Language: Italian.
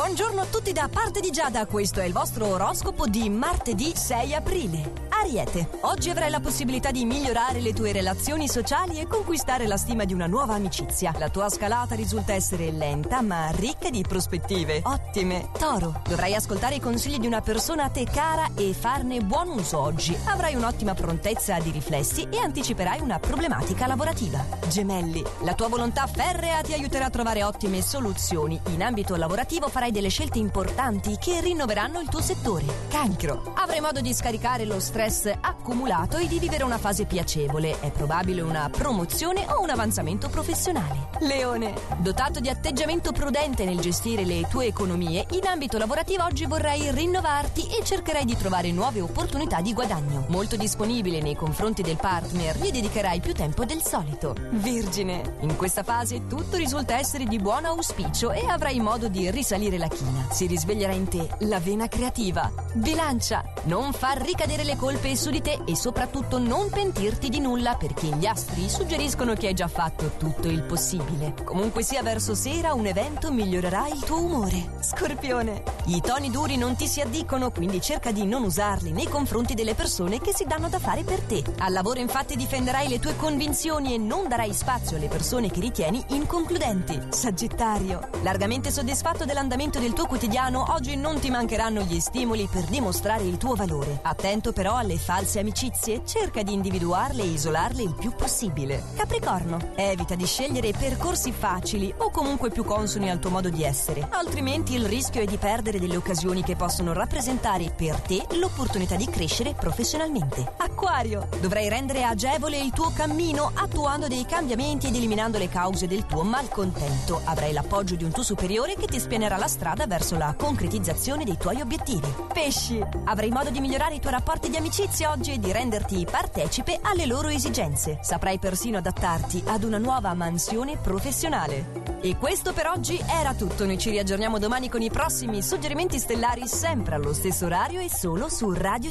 Buongiorno a tutti da parte di Giada, questo è il vostro oroscopo di martedì 6 aprile. Ariete, oggi avrai la possibilità di migliorare le tue relazioni sociali e conquistare la stima di una nuova amicizia. La tua scalata risulta essere lenta ma ricca di prospettive. Ottime. Toro, dovrai ascoltare i consigli di una persona a te cara e farne buon uso oggi. Avrai un'ottima prontezza di riflessi e anticiperai una problematica lavorativa. Gemelli, la tua volontà ferrea ti aiuterà a trovare ottime soluzioni. In ambito lavorativo farai delle scelte importanti che rinnoveranno il tuo settore. Cancro, avrai modo di scaricare lo stress accumulato e di vivere una fase piacevole. È probabile una promozione o un avanzamento professionale. Leone, dotato di atteggiamento prudente nel gestire le tue economie, in ambito lavorativo oggi vorrai rinnovarti e cercherai di trovare nuove opportunità di guadagno. Molto disponibile nei confronti del partner, gli dedicherai più tempo del solito. Vergine, in questa fase tutto risulta essere di buon auspicio e avrai modo di risalire la china. Si risveglierà in te la vena creativa. Bilancia, non far ricadere le colpe su di te e soprattutto non pentirti di nulla perché gli astri suggeriscono che hai già fatto tutto il possibile. Comunque sia verso sera un evento migliorerà il tuo umore. Scorpione, i toni duri non ti si addicono, quindi cerca di non usarli nei confronti delle persone che si danno da fare per te. Al lavoro infatti difenderai le tue convinzioni e non darai spazio alle persone che ritieni inconcludenti. Sagittario, largamente soddisfatto dell'andamento del tuo quotidiano, oggi non ti mancheranno gli stimoli per dimostrare il tuo valore. Attento però alle false amicizie, cerca di individuarle e isolarle il più possibile. Capricorno, evita di scegliere percorsi facili o comunque più consoni al tuo modo di essere, altrimenti il rischio è di perdere delle occasioni che possono rappresentare per te l'opportunità di crescere professionalmente. Acquario, dovrai rendere agevole il tuo cammino attuando dei cambiamenti ed eliminando le cause del tuo malcontento. Avrai l'appoggio di un tuo superiore che ti spianerà la strada verso la concretizzazione dei tuoi obiettivi. Pesci, avrai modo di migliorare i tuoi rapporti di amicizia oggi e di renderti partecipe alle loro esigenze. Saprai persino adattarti ad una nuova mansione professionale. E questo per oggi era tutto. Noi ci riaggiorniamo domani con i prossimi suggerimenti stellari sempre allo stesso orario e solo su Radio